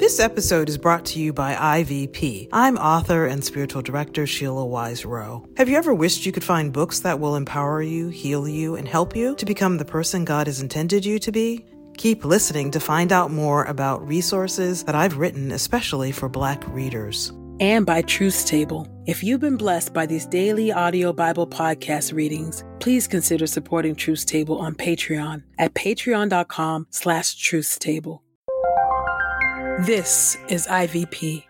This episode is brought to you by IVP. I'm author and spiritual director Sheila Wise Rowe. Have you ever wished you could find books that will empower you, heal you, and help you to become the person God has intended you to be? Keep listening to find out more about resources that I've written especially for Black readers. And by Truth Table. If you've been blessed by these daily audio Bible podcast readings, please consider supporting Truth Table on Patreon at patreon.com slash truthstable. This is IVP.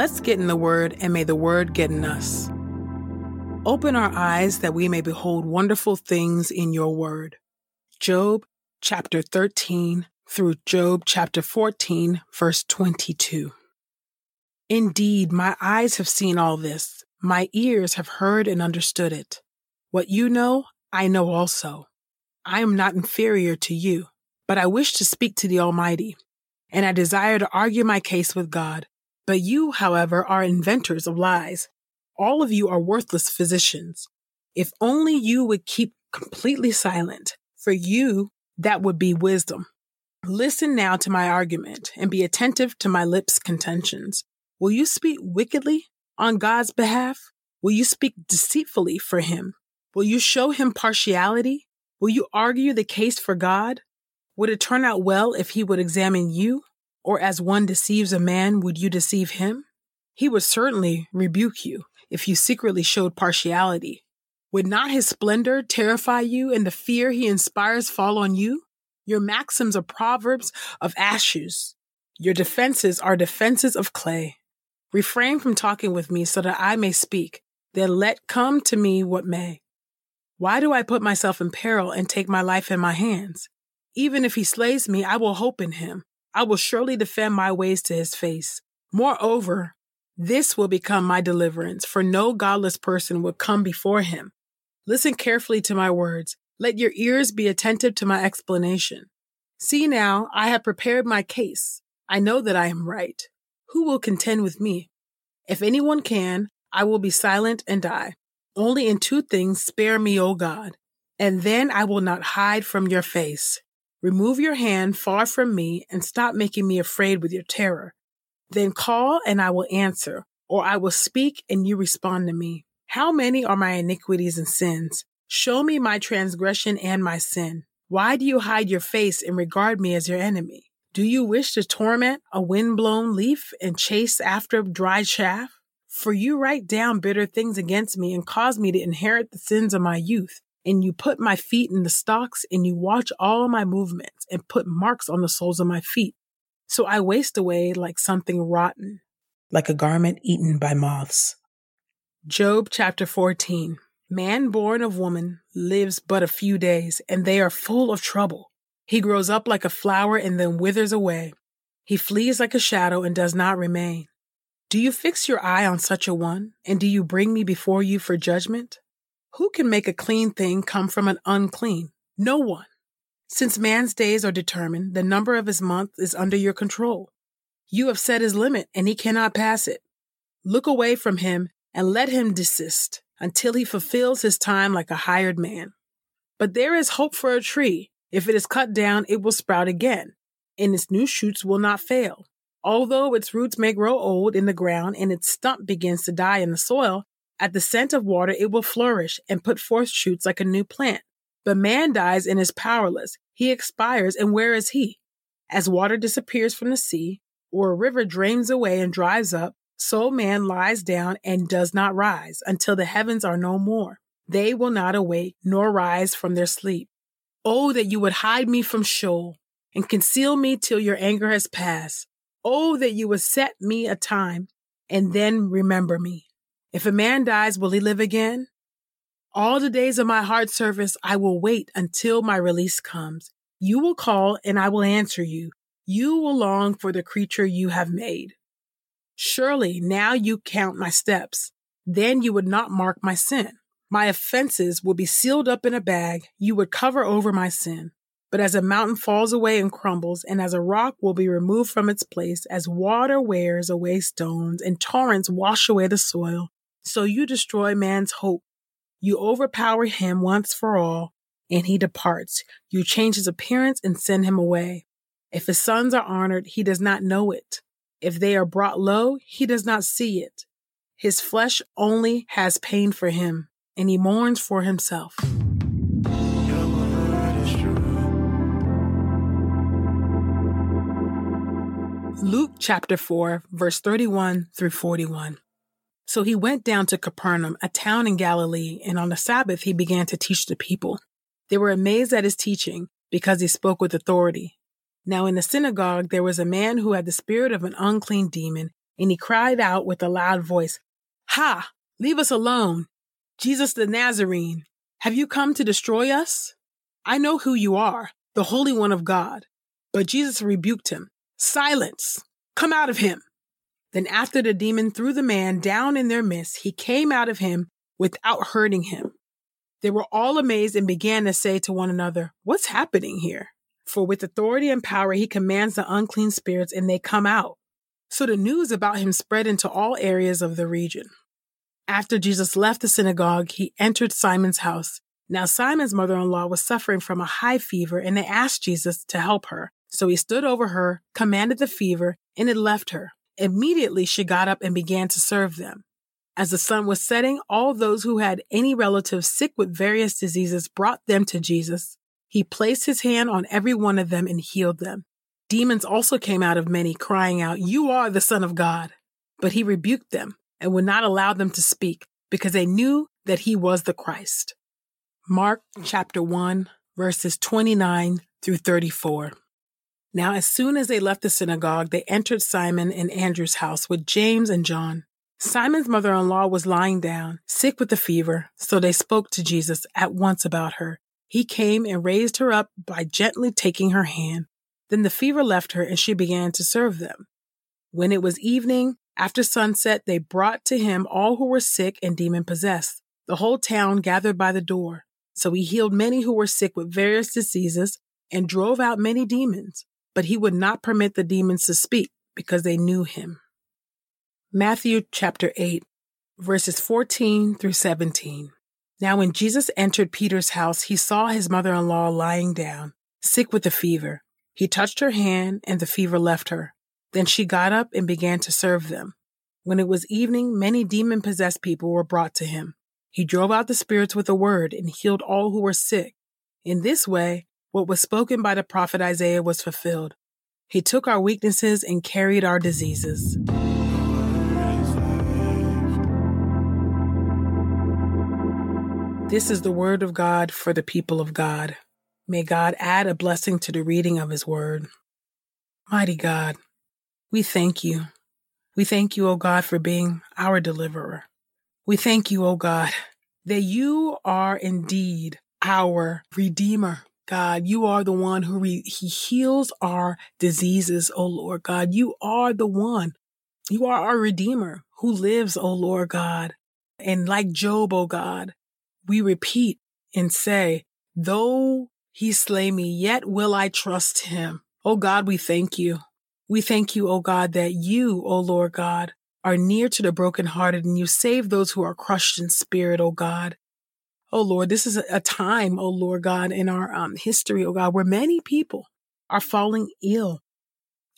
Let's get in the Word, and may the Word get in us. Open our eyes that we may behold wonderful things in your Word. Job chapter 13 through Job chapter 14, verse 22. Indeed, my eyes have seen all this, my ears have heard and understood it. What you know, I know also. I am not inferior to you, but I wish to speak to the Almighty, and I desire to argue my case with God. But you, however, are inventors of lies. All of you are worthless physicians. If only you would keep completely silent. For you, that would be wisdom. Listen now to my argument and be attentive to my lips' contentions. Will you speak wickedly on God's behalf? Will you speak deceitfully for him? Will you show him partiality? Will you argue the case for God? Would it turn out well if he would examine you? Or as one deceives a man, would you deceive him? He would certainly rebuke you if you secretly showed partiality. Would not his splendor terrify you and the fear he inspires fall on you? Your maxims are proverbs of ashes. Your defenses are defenses of clay. Refrain from talking with me so that I may speak. Then let come to me what may. Why do I put myself in peril and take my life in my hands? Even if he slays me, I will hope in him. I will surely defend my ways to his face. Moreover, this will become my deliverance, for no godless person will come before him. Listen carefully to my words. Let your ears be attentive to my explanation. See now, I have prepared my case. I know that I am right. Who will contend with me? If anyone can, I will be silent and die. Only in two things spare me, O God, and then I will not hide from your face. Remove your hand far from me and stop making me afraid with your terror. Then call and I will answer, or I will speak and you respond to me. How many are my iniquities and sins? Show me my transgression and my sin. Why do you hide your face and regard me as your enemy? Do you wish to torment a wind-blown leaf and chase after dry chaff? For you write down bitter things against me and cause me to inherit the sins of my youth and you put my feet in the stocks and you watch all my movements and put marks on the soles of my feet. So I waste away like something rotten, like a garment eaten by moths. Job chapter 14. Man born of woman lives but a few days, and they are full of trouble. He grows up like a flower and then withers away. He flees like a shadow and does not remain. Do you fix your eye on such a one, and do you bring me before you for judgment? Who can make a clean thing come from an unclean? No one. Since man's days are determined, the number of his months is under your control. You have set his limit, and he cannot pass it. Look away from him and let him desist until he fulfills his time like a hired man. But there is hope for a tree. If it is cut down, it will sprout again, and its new shoots will not fail. Although its roots may grow old in the ground and its stump begins to die in the soil, At the scent of water, it will flourish and put forth shoots like a new plant. But man dies and is powerless. He expires, and where is he? As water disappears from the sea, or a river drains away and dries up, so man lies down and does not rise until the heavens are no more. They will not awake nor rise from their sleep. Oh, that you would hide me from Sheol and conceal me till your anger has passed. Oh, that you would set me a time and then remember me. If a man dies, will he live again? All the days of my hard service, I will wait until my release comes. You will call and I will answer you. You will long for the creature you have made. Surely now you count my steps. Then you would not mark my sin. My offenses would be sealed up in a bag. You would cover over my sin. But as a mountain falls away and crumbles, and as a rock will be removed from its place, as water wears away stones and torrents wash away the soil, so you destroy man's hope. You overpower him once for all, and he departs. You change his appearance and send him away. If his sons are honored, he does not know it. If they are brought low, he does not see it. His flesh only has pain for him and he mourns for himself. Luke chapter 4, verse 31 through 41. So he went down to Capernaum, a town in Galilee, and on the Sabbath he began to teach the people. They were amazed at his teaching because he spoke with authority. Now in the synagogue there was a man who had the spirit of an unclean demon, and he cried out with a loud voice, Ha! Leave us alone. Jesus the Nazarene, have you come to destroy us? I know who you are, the Holy One of God. But Jesus rebuked him. Silence! Come out of him! Then, after the demon threw the man down in their midst, he came out of him without hurting him. They were all amazed and began to say to one another, What's happening here? For with authority and power he commands the unclean spirits, and they come out. So the news about him spread into all areas of the region. After Jesus left the synagogue, he entered Simon's house. Now, Simon's mother in law was suffering from a high fever, and they asked Jesus to help her. So he stood over her, commanded the fever, and it left her. Immediately she got up and began to serve them. As the sun was setting, all those who had any relatives sick with various diseases brought them to Jesus. He placed his hand on every one of them and healed them. Demons also came out of many, crying out, You are the Son of God. But he rebuked them and would not allow them to speak because they knew that he was the Christ. Mark chapter 1, verses 29 through 34. Now, as soon as they left the synagogue, they entered Simon and Andrew's house with James and John. Simon's mother in law was lying down, sick with a fever, so they spoke to Jesus at once about her. He came and raised her up by gently taking her hand. Then the fever left her and she began to serve them. When it was evening, after sunset, they brought to him all who were sick and demon possessed. The whole town gathered by the door. So he healed many who were sick with various diseases and drove out many demons. But he would not permit the demons to speak because they knew him. Matthew chapter 8, verses 14 through 17. Now, when Jesus entered Peter's house, he saw his mother in law lying down, sick with a fever. He touched her hand, and the fever left her. Then she got up and began to serve them. When it was evening, many demon possessed people were brought to him. He drove out the spirits with a word and healed all who were sick. In this way, what was spoken by the prophet Isaiah was fulfilled. He took our weaknesses and carried our diseases. This is the word of God for the people of God. May God add a blessing to the reading of his word. Mighty God, we thank you. We thank you, O God, for being our deliverer. We thank you, O God, that you are indeed our redeemer. God, you are the one who re- he heals our diseases, O Lord God. You are the one. You are our redeemer who lives, O Lord God. And like Job, O God, we repeat and say, though he slay me, yet will I trust him. O God, we thank you. We thank you, O God, that you, O Lord God, are near to the brokenhearted and you save those who are crushed in spirit, O God. O Lord, this is a time, oh Lord God, in our um, history, oh God, where many people are falling ill.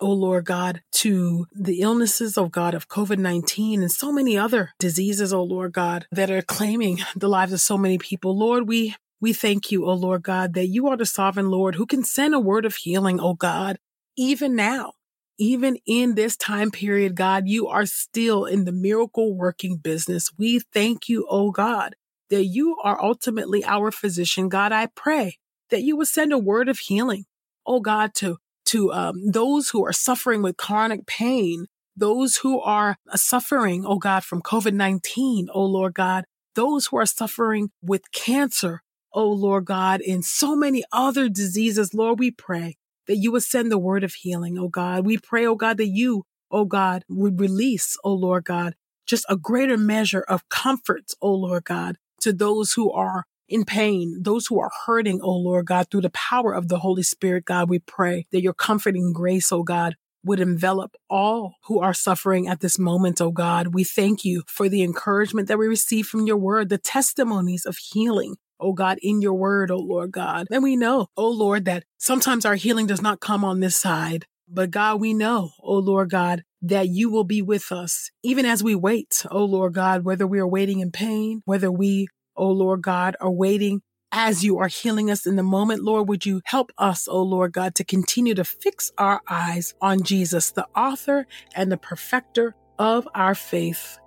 oh Lord God, to the illnesses, oh God, of COVID 19 and so many other diseases, oh Lord God, that are claiming the lives of so many people. Lord, we we thank you, oh Lord God, that you are the sovereign Lord who can send a word of healing, oh God, even now. Even in this time period, God, you are still in the miracle working business. We thank you, oh God, that you are ultimately our physician. God, I pray that you would send a word of healing, oh God, to, to um, those who are suffering with chronic pain, those who are suffering, oh God, from COVID-19, oh Lord God, those who are suffering with cancer, oh Lord God, and so many other diseases. Lord, we pray that you would send the word of healing, oh God. We pray, oh God, that you, oh God, would release, oh Lord God, just a greater measure of comfort, oh Lord God, to those who are in pain, those who are hurting, oh Lord God, through the power of the Holy Spirit, God, we pray that your comforting grace, oh God, would envelop all who are suffering at this moment, oh God. We thank you for the encouragement that we receive from your word, the testimonies of healing, oh God, in your word, oh Lord God. And we know, oh Lord, that sometimes our healing does not come on this side. But God, we know, oh Lord God, that you will be with us even as we wait, oh Lord God, whether we are waiting in pain, whether we, oh Lord God, are waiting as you are healing us in the moment, Lord, would you help us, oh Lord God, to continue to fix our eyes on Jesus, the author and the perfecter of our faith.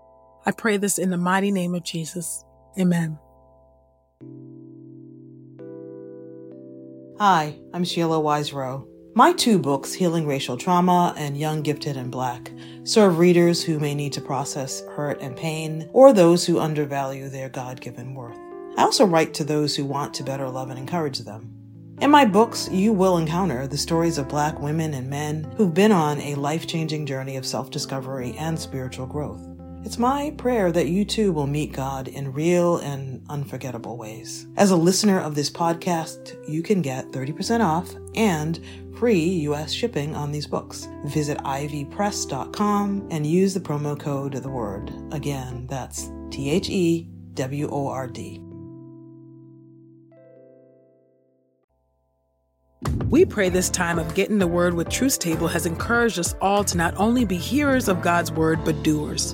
I pray this in the mighty name of Jesus. Amen. Hi, I'm Sheila Wise Rowe. My two books, Healing Racial Trauma and Young, Gifted, and Black, serve readers who may need to process hurt and pain or those who undervalue their God given worth. I also write to those who want to better love and encourage them. In my books, you will encounter the stories of Black women and men who've been on a life changing journey of self discovery and spiritual growth. It's my prayer that you too will meet God in real and unforgettable ways. As a listener of this podcast, you can get 30% off and free US shipping on these books. Visit ivpress.com and use the promo code The Word. Again, that's T H E W O R D. We pray this time of getting the word with Truth Table has encouraged us all to not only be hearers of God's word, but doers.